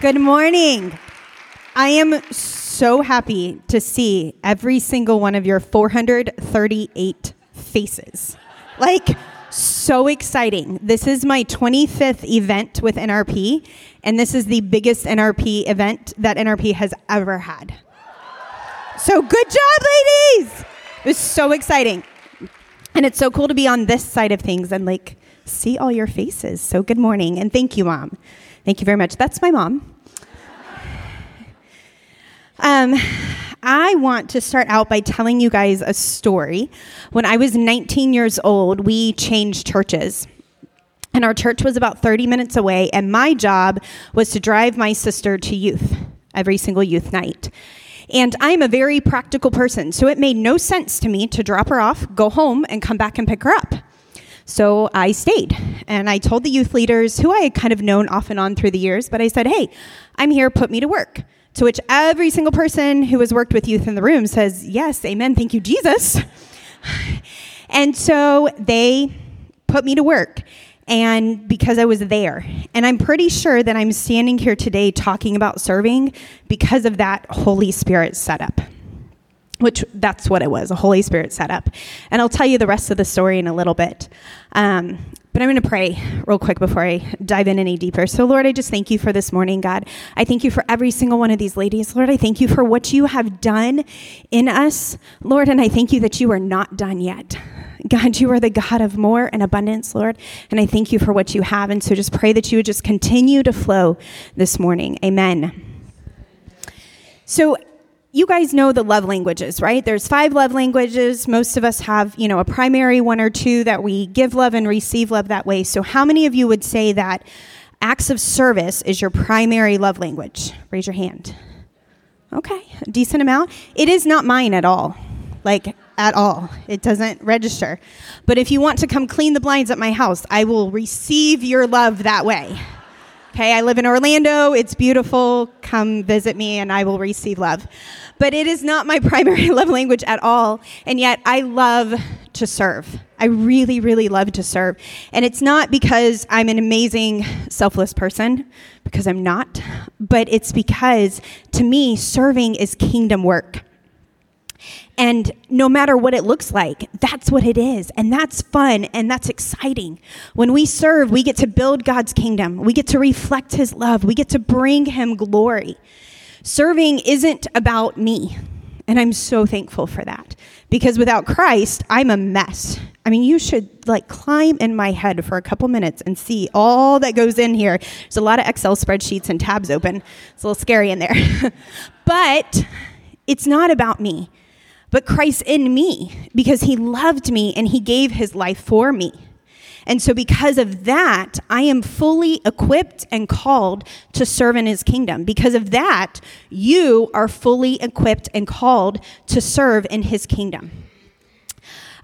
Good morning. I am so happy to see every single one of your 438 faces. Like, so exciting. This is my 25th event with NRP, and this is the biggest NRP event that NRP has ever had. So, good job, ladies! It was so exciting. And it's so cool to be on this side of things and like see all your faces. So, good morning, and thank you, Mom. Thank you very much. That's my mom. Um, I want to start out by telling you guys a story. When I was 19 years old, we changed churches. And our church was about 30 minutes away, and my job was to drive my sister to youth every single youth night. And I'm a very practical person, so it made no sense to me to drop her off, go home, and come back and pick her up. So I stayed and I told the youth leaders, who I had kind of known off and on through the years, but I said, hey, I'm here, put me to work. To which every single person who has worked with youth in the room says, Yes, amen, thank you, Jesus. and so they put me to work and because I was there. And I'm pretty sure that I'm standing here today talking about serving because of that Holy Spirit setup. Which that's what it was, a Holy Spirit setup. And I'll tell you the rest of the story in a little bit. Um, but I'm going to pray real quick before I dive in any deeper. So, Lord, I just thank you for this morning, God. I thank you for every single one of these ladies. Lord, I thank you for what you have done in us, Lord, and I thank you that you are not done yet. God, you are the God of more and abundance, Lord, and I thank you for what you have. And so just pray that you would just continue to flow this morning. Amen. So, you guys know the love languages, right? There's five love languages. Most of us have, you know, a primary one or two that we give love and receive love that way. So how many of you would say that acts of service is your primary love language? Raise your hand. Okay, a decent amount. It is not mine at all. Like at all. It doesn't register. But if you want to come clean the blinds at my house, I will receive your love that way. Okay, I live in Orlando. It's beautiful. Come visit me and I will receive love. But it is not my primary love language at all. And yet I love to serve. I really, really love to serve. And it's not because I'm an amazing, selfless person, because I'm not, but it's because to me, serving is kingdom work. And no matter what it looks like, that's what it is. And that's fun and that's exciting. When we serve, we get to build God's kingdom, we get to reflect His love, we get to bring Him glory. Serving isn't about me. And I'm so thankful for that. Because without Christ, I'm a mess. I mean, you should like climb in my head for a couple minutes and see all that goes in here. There's a lot of Excel spreadsheets and tabs open. It's a little scary in there. but it's not about me but Christ in me because he loved me and he gave his life for me. And so, because of that, I am fully equipped and called to serve in his kingdom. Because of that, you are fully equipped and called to serve in his kingdom.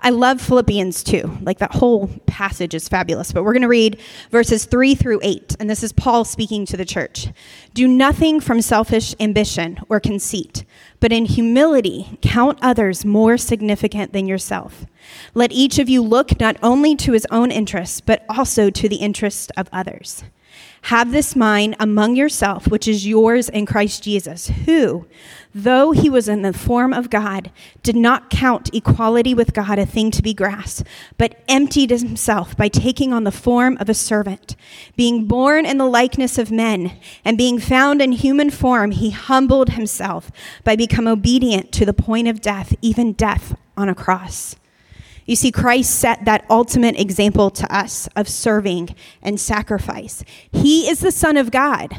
I love Philippians 2. Like that whole passage is fabulous. But we're going to read verses 3 through 8. And this is Paul speaking to the church. Do nothing from selfish ambition or conceit, but in humility count others more significant than yourself. Let each of you look not only to his own interests, but also to the interest of others. Have this mind among yourself, which is yours in Christ Jesus, who, though he was in the form of God, did not count equality with God a thing to be grasped, but emptied himself by taking on the form of a servant. Being born in the likeness of men, and being found in human form, he humbled himself by becoming obedient to the point of death, even death on a cross. You see, Christ set that ultimate example to us of serving and sacrifice. He is the Son of God,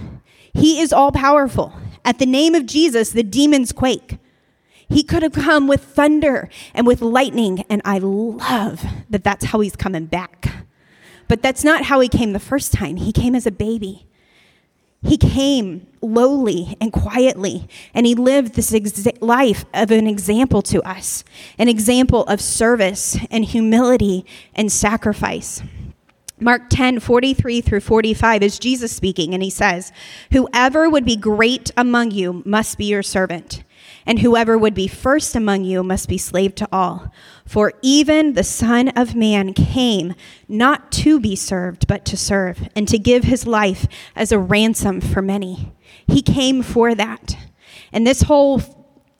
He is all powerful. At the name of Jesus, the demons quake. He could have come with thunder and with lightning, and I love that that's how he's coming back. But that's not how he came the first time. He came as a baby. He came lowly and quietly, and he lived this exa- life of an example to us an example of service and humility and sacrifice. Mark 10, 43 through 45 is Jesus speaking, and he says, Whoever would be great among you must be your servant And whoever would be first among you must be slave to all. For even the Son of Man came not to be served, but to serve, and to give his life as a ransom for many. He came for that. And this whole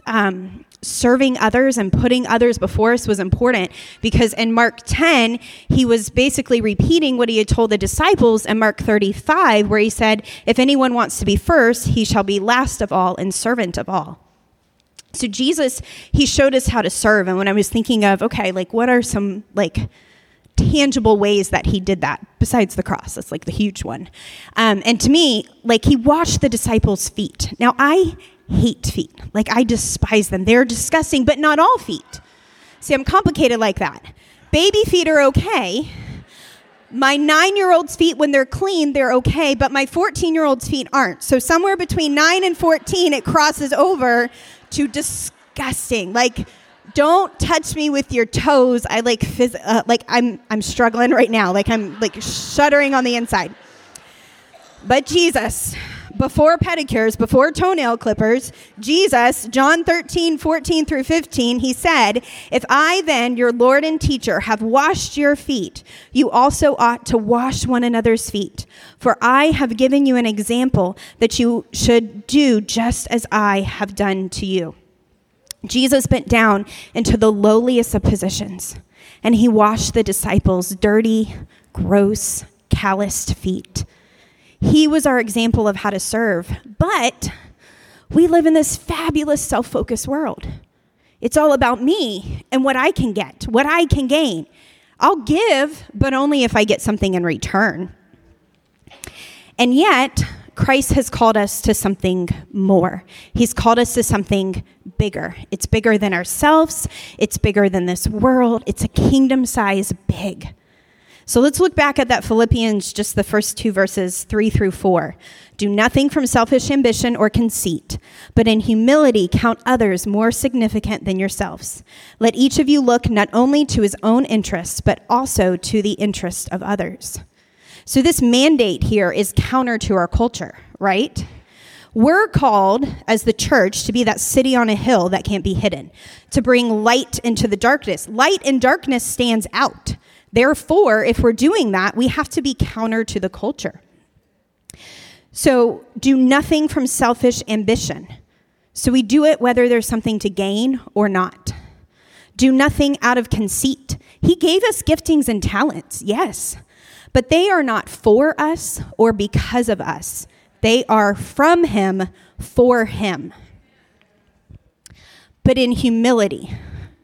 um, serving others and putting others before us was important because in Mark 10, he was basically repeating what he had told the disciples in Mark 35, where he said, If anyone wants to be first, he shall be last of all and servant of all. So Jesus, he showed us how to serve. And when I was thinking of, okay, like what are some like tangible ways that he did that besides the cross? That's like the huge one. Um, and to me, like he washed the disciples' feet. Now I hate feet. Like I despise them. They're disgusting, but not all feet. See, I'm complicated like that. Baby feet are okay. My nine year old's feet, when they're clean, they're okay, but my 14 year old's feet aren't. So, somewhere between nine and 14, it crosses over to disgusting. Like, don't touch me with your toes. I like, phys- uh, like I'm, I'm struggling right now. Like, I'm like shuddering on the inside. But Jesus, before pedicures, before toenail clippers, Jesus, John 13, 14 through 15, he said, If I then, your Lord and teacher, have washed your feet, you also ought to wash one another's feet. For I have given you an example that you should do just as I have done to you. Jesus bent down into the lowliest of positions, and he washed the disciples' dirty, gross, calloused feet. He was our example of how to serve. But we live in this fabulous self focused world. It's all about me and what I can get, what I can gain. I'll give, but only if I get something in return. And yet, Christ has called us to something more. He's called us to something bigger. It's bigger than ourselves, it's bigger than this world, it's a kingdom size big. So let's look back at that Philippians, just the first two verses, three through four. Do nothing from selfish ambition or conceit, but in humility count others more significant than yourselves. Let each of you look not only to his own interests, but also to the interests of others. So this mandate here is counter to our culture, right? We're called as the church to be that city on a hill that can't be hidden, to bring light into the darkness. Light and darkness stands out. Therefore, if we're doing that, we have to be counter to the culture. So, do nothing from selfish ambition. So, we do it whether there's something to gain or not. Do nothing out of conceit. He gave us giftings and talents, yes, but they are not for us or because of us. They are from Him for Him. But in humility,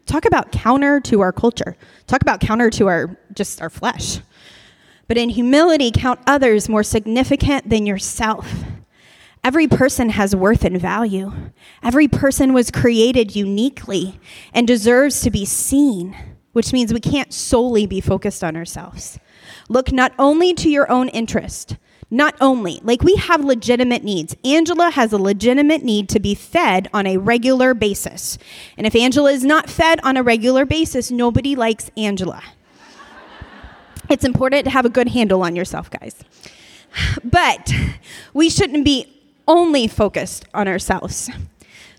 Talk about counter to our culture. Talk about counter to our just our flesh. But in humility, count others more significant than yourself. Every person has worth and value. Every person was created uniquely and deserves to be seen, which means we can't solely be focused on ourselves. Look not only to your own interest, not only, like we have legitimate needs. Angela has a legitimate need to be fed on a regular basis. And if Angela is not fed on a regular basis, nobody likes Angela. it's important to have a good handle on yourself, guys. But we shouldn't be only focused on ourselves.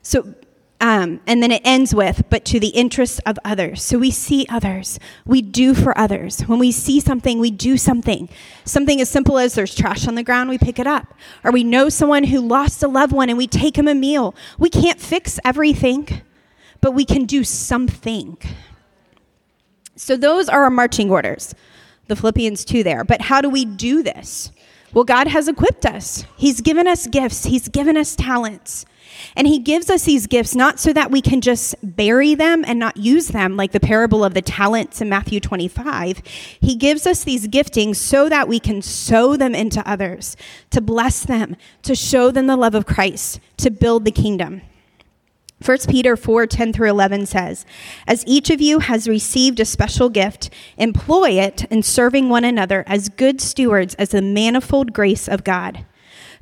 So um, and then it ends with, but to the interest of others. So we see others, we do for others. When we see something, we do something. Something as simple as there's trash on the ground, we pick it up. Or we know someone who lost a loved one and we take him a meal. We can't fix everything, but we can do something. So those are our marching orders, the Philippians 2 there. But how do we do this? Well, God has equipped us, He's given us gifts, He's given us talents. And he gives us these gifts not so that we can just bury them and not use them, like the parable of the talents in Matthew 25. He gives us these giftings so that we can sow them into others, to bless them, to show them the love of Christ, to build the kingdom. 1 Peter 4 10 through 11 says, As each of you has received a special gift, employ it in serving one another as good stewards as the manifold grace of God.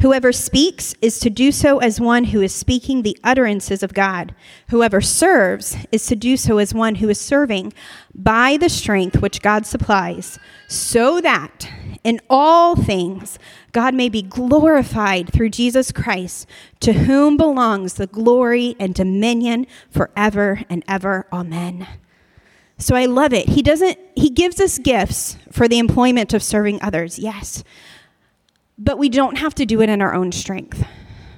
Whoever speaks is to do so as one who is speaking the utterances of God. Whoever serves is to do so as one who is serving by the strength which God supplies, so that in all things God may be glorified through Jesus Christ, to whom belongs the glory and dominion forever and ever. Amen. So I love it. He doesn't he gives us gifts for the employment of serving others. Yes. But we don't have to do it in our own strength,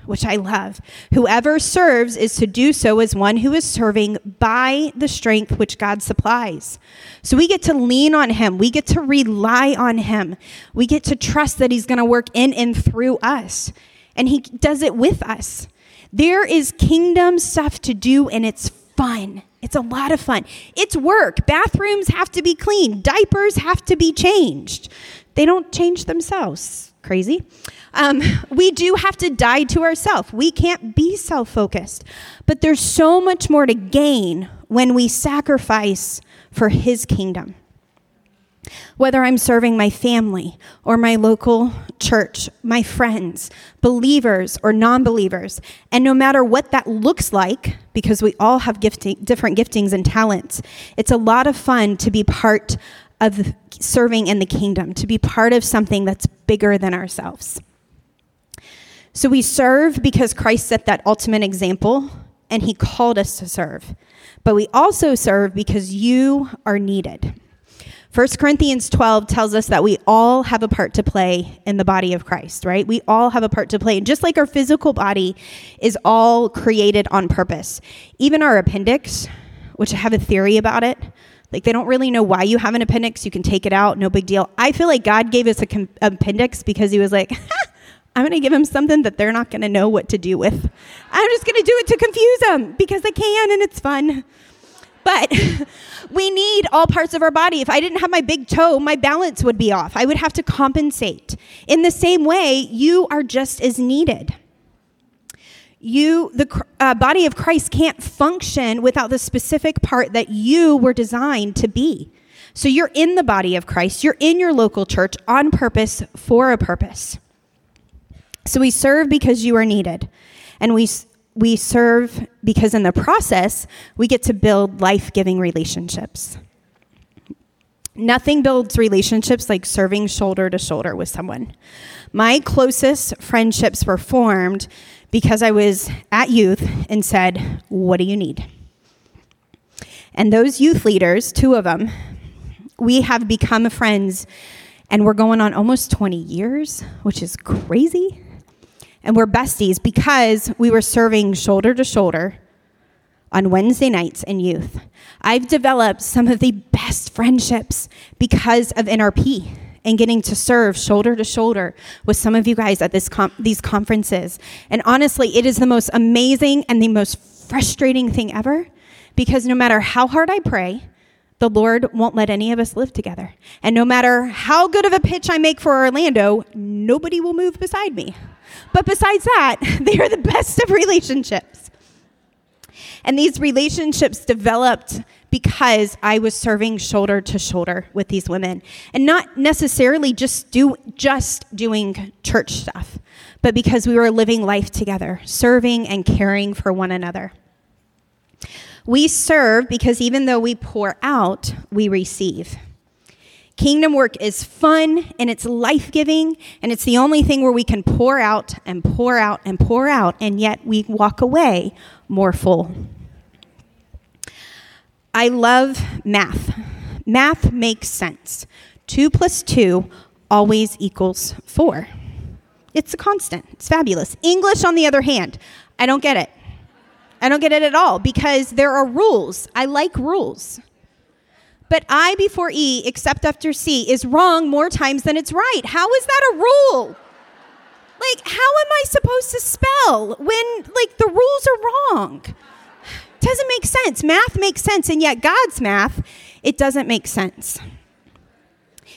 which I love. Whoever serves is to do so as one who is serving by the strength which God supplies. So we get to lean on him. We get to rely on him. We get to trust that he's going to work in and through us. And he does it with us. There is kingdom stuff to do and it's fun. It's a lot of fun. It's work. Bathrooms have to be cleaned, diapers have to be changed. They don't change themselves. Crazy. Um, we do have to die to ourselves. We can't be self focused. But there's so much more to gain when we sacrifice for His kingdom whether I'm serving my family or my local church, my friends, believers or non believers. And no matter what that looks like, because we all have gifting, different giftings and talents, it's a lot of fun to be part of serving in the kingdom, to be part of something that's bigger than ourselves. So we serve because Christ set that ultimate example and he called us to serve. But we also serve because you are needed. 1 Corinthians 12 tells us that we all have a part to play in the body of Christ, right? We all have a part to play. And just like our physical body is all created on purpose, even our appendix, which I have a theory about it, like they don't really know why you have an appendix. You can take it out, no big deal. I feel like God gave us an appendix because he was like, I'm going to give them something that they're not going to know what to do with. I'm just going to do it to confuse them because I can and it's fun. But we need all parts of our body. If I didn't have my big toe, my balance would be off. I would have to compensate. In the same way, you are just as needed. You, the uh, body of Christ, can't function without the specific part that you were designed to be. So you're in the body of Christ, you're in your local church on purpose for a purpose. So we serve because you are needed. And we we serve because in the process, we get to build life giving relationships. Nothing builds relationships like serving shoulder to shoulder with someone. My closest friendships were formed because I was at youth and said, What do you need? And those youth leaders, two of them, we have become friends and we're going on almost 20 years, which is crazy and we're besties because we were serving shoulder to shoulder on Wednesday nights in youth. I've developed some of the best friendships because of NRP and getting to serve shoulder to shoulder with some of you guys at this com- these conferences. And honestly, it is the most amazing and the most frustrating thing ever because no matter how hard I pray, the Lord won't let any of us live together. And no matter how good of a pitch I make for Orlando, nobody will move beside me. But besides that, they are the best of relationships. And these relationships developed because I was serving shoulder to shoulder with these women and not necessarily just do just doing church stuff, but because we were living life together, serving and caring for one another. We serve because even though we pour out, we receive. Kingdom work is fun and it's life giving, and it's the only thing where we can pour out and pour out and pour out, and yet we walk away more full. I love math. Math makes sense. Two plus two always equals four. It's a constant, it's fabulous. English, on the other hand, I don't get it. I don't get it at all because there are rules. I like rules. But I before E, except after C, is wrong more times than it's right. How is that a rule? Like, how am I supposed to spell when, like, the rules are wrong? Doesn't make sense. Math makes sense, and yet God's math, it doesn't make sense.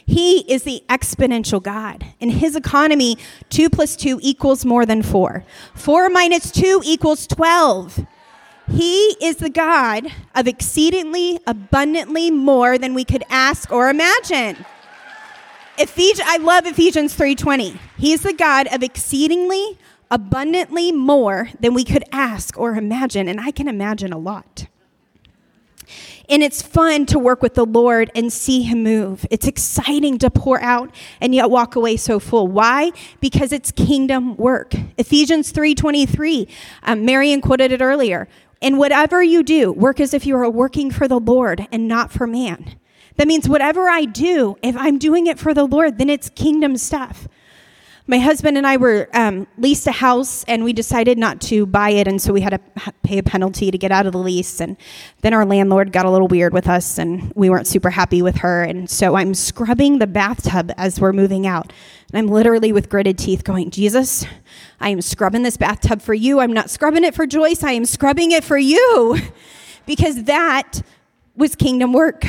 He is the exponential God. In his economy, 2 plus 2 equals more than 4. 4 minus 2 equals 12. He is the God of exceedingly abundantly more than we could ask or imagine. Ephes- I love Ephesians 3:20. He's the God of exceedingly abundantly more than we could ask or imagine, and I can imagine a lot. And it's fun to work with the Lord and see Him move. It's exciting to pour out and yet walk away so full. Why? Because it's kingdom work. Ephesians 3.23, um, Marion quoted it earlier. And whatever you do, work as if you are working for the Lord and not for man. That means whatever I do, if I'm doing it for the Lord, then it's kingdom stuff my husband and I were um, leased a house, and we decided not to buy it, and so we had to pay a penalty to get out of the lease. And then our landlord got a little weird with us, and we weren't super happy with her. And so I'm scrubbing the bathtub as we're moving out, and I'm literally with gritted teeth going, Jesus, I am scrubbing this bathtub for you. I'm not scrubbing it for Joyce. I am scrubbing it for you, because that was kingdom work.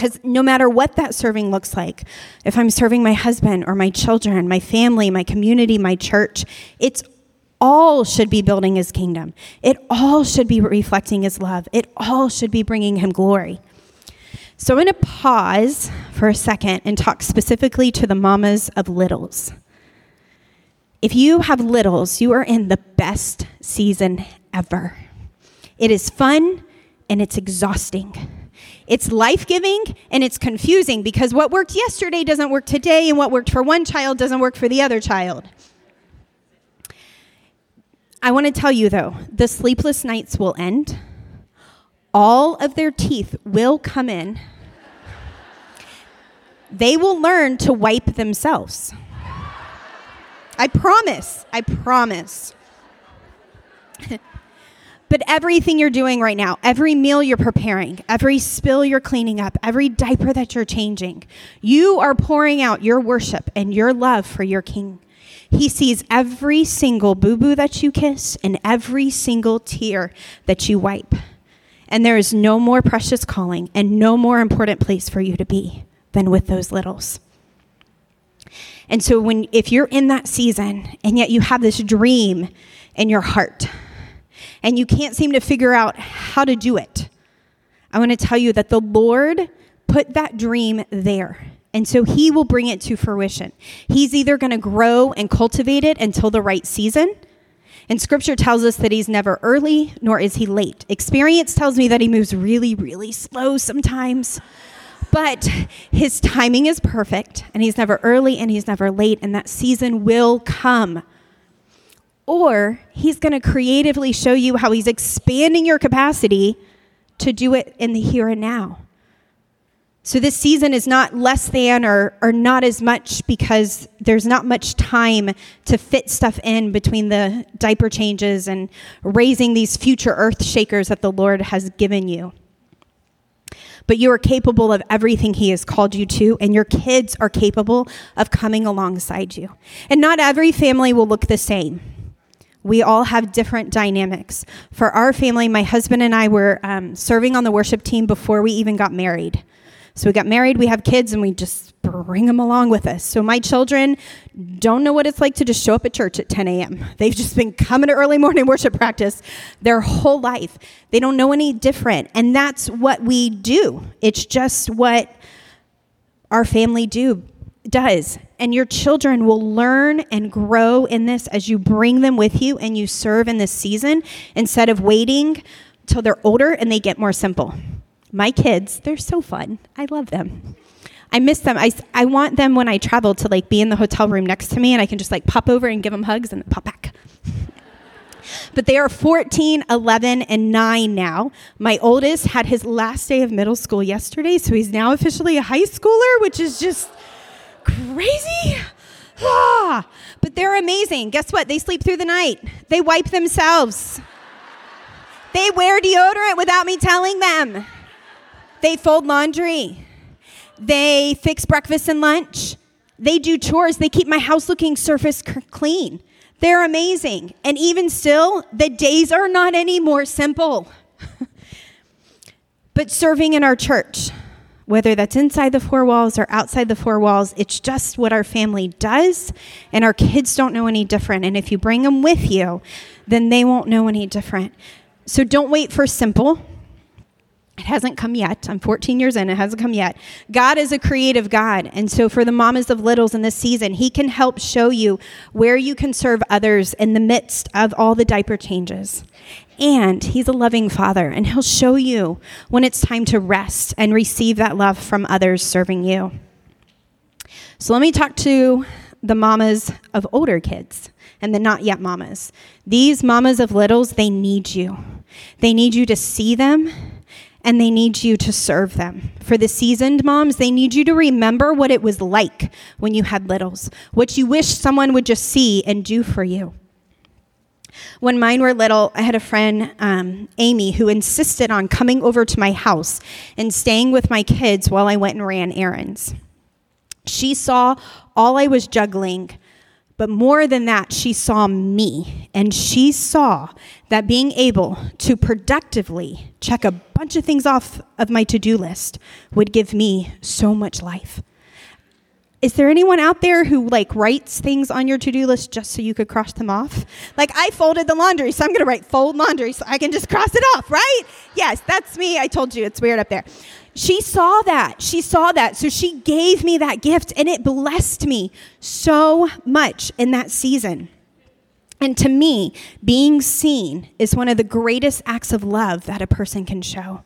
Because no matter what that serving looks like, if I'm serving my husband or my children, my family, my community, my church, it's all should be building his kingdom. It all should be reflecting his love. It all should be bringing him glory. So I'm going to pause for a second and talk specifically to the mamas of littles. If you have littles, you are in the best season ever. It is fun and it's exhausting. It's life giving and it's confusing because what worked yesterday doesn't work today, and what worked for one child doesn't work for the other child. I want to tell you though, the sleepless nights will end. All of their teeth will come in. They will learn to wipe themselves. I promise. I promise. But everything you're doing right now, every meal you're preparing, every spill you're cleaning up, every diaper that you're changing, you are pouring out your worship and your love for your King. He sees every single boo boo that you kiss and every single tear that you wipe. And there is no more precious calling and no more important place for you to be than with those littles. And so when if you're in that season and yet you have this dream in your heart and you can't seem to figure out how to do it, I want to tell you that the Lord put that dream there. And so he will bring it to fruition. He's either going to grow and cultivate it until the right season. And scripture tells us that he's never early nor is he late. Experience tells me that he moves really, really slow sometimes. But his timing is perfect, and he's never early and he's never late, and that season will come or he's going to creatively show you how he's expanding your capacity to do it in the here and now. So this season is not less than or, or not as much because there's not much time to fit stuff in between the diaper changes and raising these future earth shakers that the Lord has given you. But you are capable of everything He has called you to, and your kids are capable of coming alongside you. And not every family will look the same. We all have different dynamics. For our family, my husband and I were um, serving on the worship team before we even got married. So we got married, we have kids, and we just bring them along with us. So my children don't know what it's like to just show up at church at 10 a.m. They've just been coming to early morning worship practice their whole life. They don't know any different. And that's what we do. It's just what our family do does. And your children will learn and grow in this as you bring them with you and you serve in this season instead of waiting till they're older and they get more simple. My kids, they're so fun. I love them. I miss them. I, I want them when I travel to like be in the hotel room next to me and I can just like pop over and give them hugs and pop back. but they are 14, 11, and 9 now. My oldest had his last day of middle school yesterday, so he's now officially a high schooler, which is just crazy? Ah, but they're amazing. Guess what? They sleep through the night, they wipe themselves. They wear deodorant without me telling them. They fold laundry. They fix breakfast and lunch. They do chores. They keep my house looking surface clean. They're amazing. And even still, the days are not any more simple. but serving in our church, whether that's inside the four walls or outside the four walls, it's just what our family does, and our kids don't know any different. And if you bring them with you, then they won't know any different. So don't wait for simple. It hasn't come yet. I'm 14 years in, it hasn't come yet. God is a creative God. And so, for the mamas of littles in this season, He can help show you where you can serve others in the midst of all the diaper changes. And He's a loving Father, and He'll show you when it's time to rest and receive that love from others serving you. So, let me talk to the mamas of older kids and the not yet mamas. These mamas of littles, they need you. They need you to see them and they need you to serve them. For the seasoned moms, they need you to remember what it was like when you had littles, what you wish someone would just see and do for you. When mine were little, I had a friend, um, Amy, who insisted on coming over to my house and staying with my kids while I went and ran errands. She saw all I was juggling but more than that, she saw me, and she saw that being able to productively check a bunch of things off of my to do list would give me so much life. Is there anyone out there who like writes things on your to-do list just so you could cross them off? Like I folded the laundry, so I'm going to write fold laundry so I can just cross it off, right? Yes, that's me. I told you it's weird up there. She saw that. She saw that. So she gave me that gift and it blessed me so much in that season. And to me, being seen is one of the greatest acts of love that a person can show.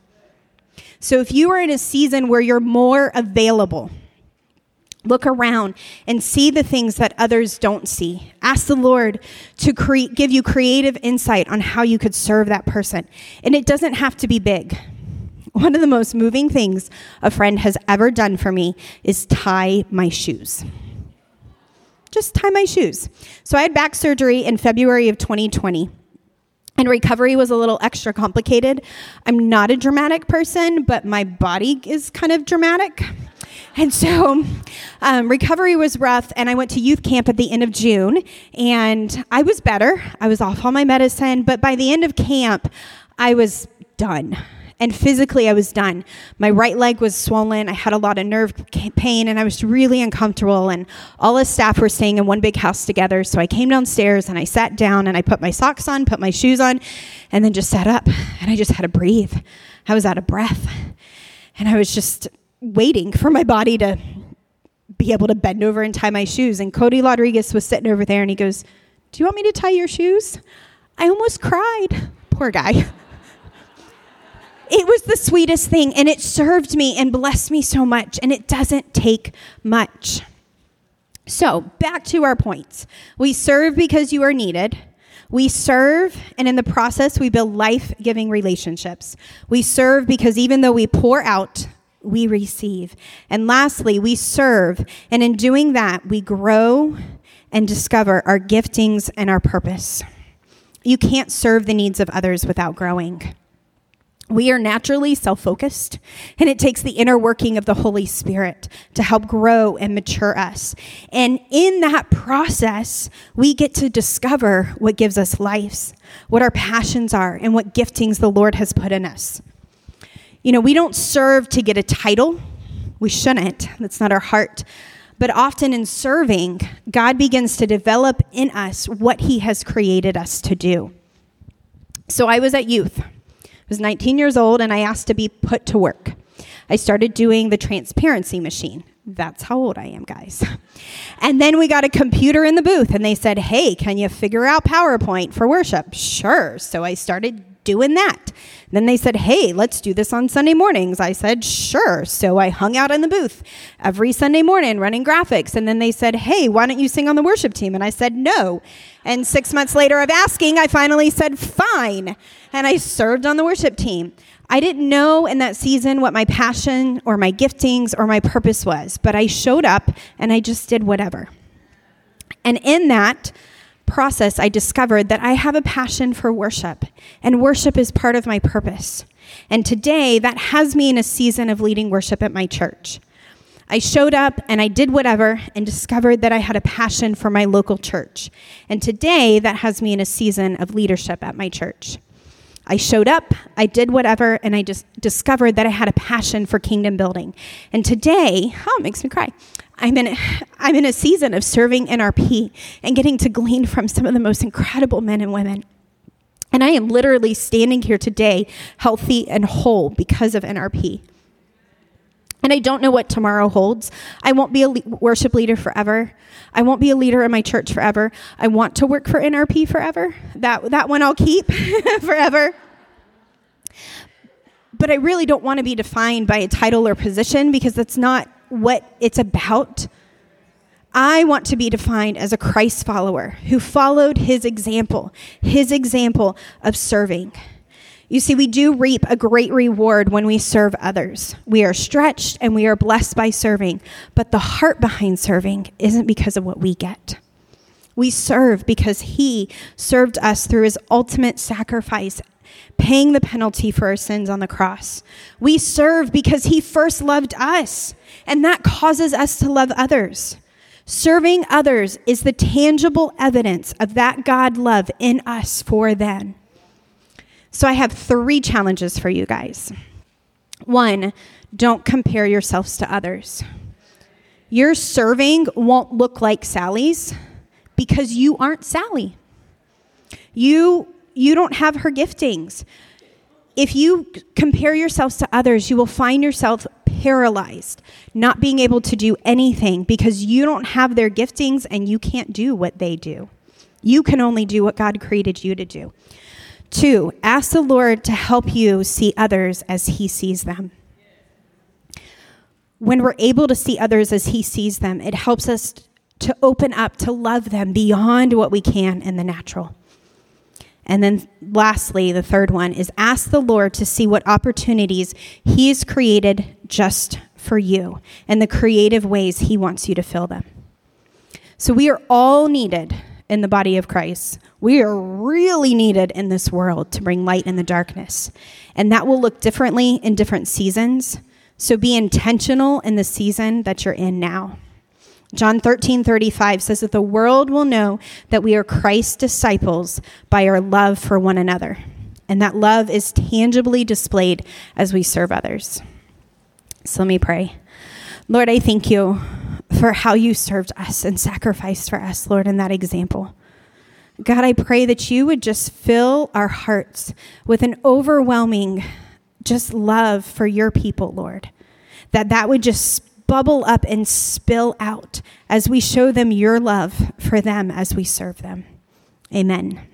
So if you are in a season where you're more available, Look around and see the things that others don't see. Ask the Lord to cre- give you creative insight on how you could serve that person. And it doesn't have to be big. One of the most moving things a friend has ever done for me is tie my shoes. Just tie my shoes. So I had back surgery in February of 2020 and recovery was a little extra complicated. I'm not a dramatic person, but my body is kind of dramatic. And so um, recovery was rough, and I went to youth camp at the end of June, and I was better. I was off all my medicine, but by the end of camp, I was done. And physically, I was done. My right leg was swollen. I had a lot of nerve pain, and I was really uncomfortable. And all the staff were staying in one big house together. So I came downstairs and I sat down and I put my socks on, put my shoes on, and then just sat up. And I just had to breathe. I was out of breath. And I was just waiting for my body to be able to bend over and tie my shoes. And Cody Rodriguez was sitting over there and he goes, Do you want me to tie your shoes? I almost cried. Poor guy. it was the sweetest thing and it served me and blessed me so much. And it doesn't take much. So, back to our points. We serve because you are needed. We serve, and in the process, we build life giving relationships. We serve because even though we pour out, we receive. And lastly, we serve. And in doing that, we grow and discover our giftings and our purpose. You can't serve the needs of others without growing. We are naturally self focused, and it takes the inner working of the Holy Spirit to help grow and mature us. And in that process, we get to discover what gives us lives, what our passions are, and what giftings the Lord has put in us. You know, we don't serve to get a title. We shouldn't. That's not our heart. But often in serving, God begins to develop in us what He has created us to do. So I was at youth. I was 19 years old and I asked to be put to work. I started doing the transparency machine. That's how old I am, guys. And then we got a computer in the booth and they said, Hey, can you figure out PowerPoint for worship? Sure. So I started doing that. Then they said, Hey, let's do this on Sunday mornings. I said, Sure. So I hung out in the booth every Sunday morning running graphics. And then they said, Hey, why don't you sing on the worship team? And I said, No. And six months later of asking, I finally said, Fine. And I served on the worship team. I didn't know in that season what my passion or my giftings or my purpose was, but I showed up and I just did whatever. And in that, process, I discovered that I have a passion for worship, and worship is part of my purpose. And today, that has me in a season of leading worship at my church. I showed up and I did whatever and discovered that I had a passion for my local church. And today, that has me in a season of leadership at my church. I showed up, I did whatever, and I just discovered that I had a passion for kingdom building. And today, oh, it makes me cry. I'm in, I'm in a season of serving NRP and getting to glean from some of the most incredible men and women. And I am literally standing here today healthy and whole because of NRP. And I don't know what tomorrow holds. I won't be a le- worship leader forever. I won't be a leader in my church forever. I want to work for NRP forever. That, that one I'll keep forever. But I really don't want to be defined by a title or position because that's not what it's about. I want to be defined as a Christ follower who followed his example, his example of serving. You see, we do reap a great reward when we serve others. We are stretched and we are blessed by serving, but the heart behind serving isn't because of what we get. We serve because He served us through His ultimate sacrifice, paying the penalty for our sins on the cross. We serve because He first loved us, and that causes us to love others. Serving others is the tangible evidence of that God love in us for them. So I have three challenges for you guys. One, don't compare yourselves to others. Your serving won't look like Sally's because you aren't Sally. You you don't have her giftings. If you compare yourselves to others, you will find yourself paralyzed, not being able to do anything because you don't have their giftings and you can't do what they do. You can only do what God created you to do. Two, ask the Lord to help you see others as He sees them. When we're able to see others as He sees them, it helps us to open up to love them beyond what we can in the natural. And then lastly, the third one is ask the Lord to see what opportunities He has created just for you and the creative ways He wants you to fill them. So we are all needed in the body of Christ. We are really needed in this world to bring light in the darkness. And that will look differently in different seasons. So be intentional in the season that you're in now. John 13, 35 says that the world will know that we are Christ's disciples by our love for one another. And that love is tangibly displayed as we serve others. So let me pray. Lord, I thank you for how you served us and sacrificed for us, Lord, in that example. God, I pray that you would just fill our hearts with an overwhelming just love for your people, Lord. That that would just bubble up and spill out as we show them your love for them as we serve them. Amen.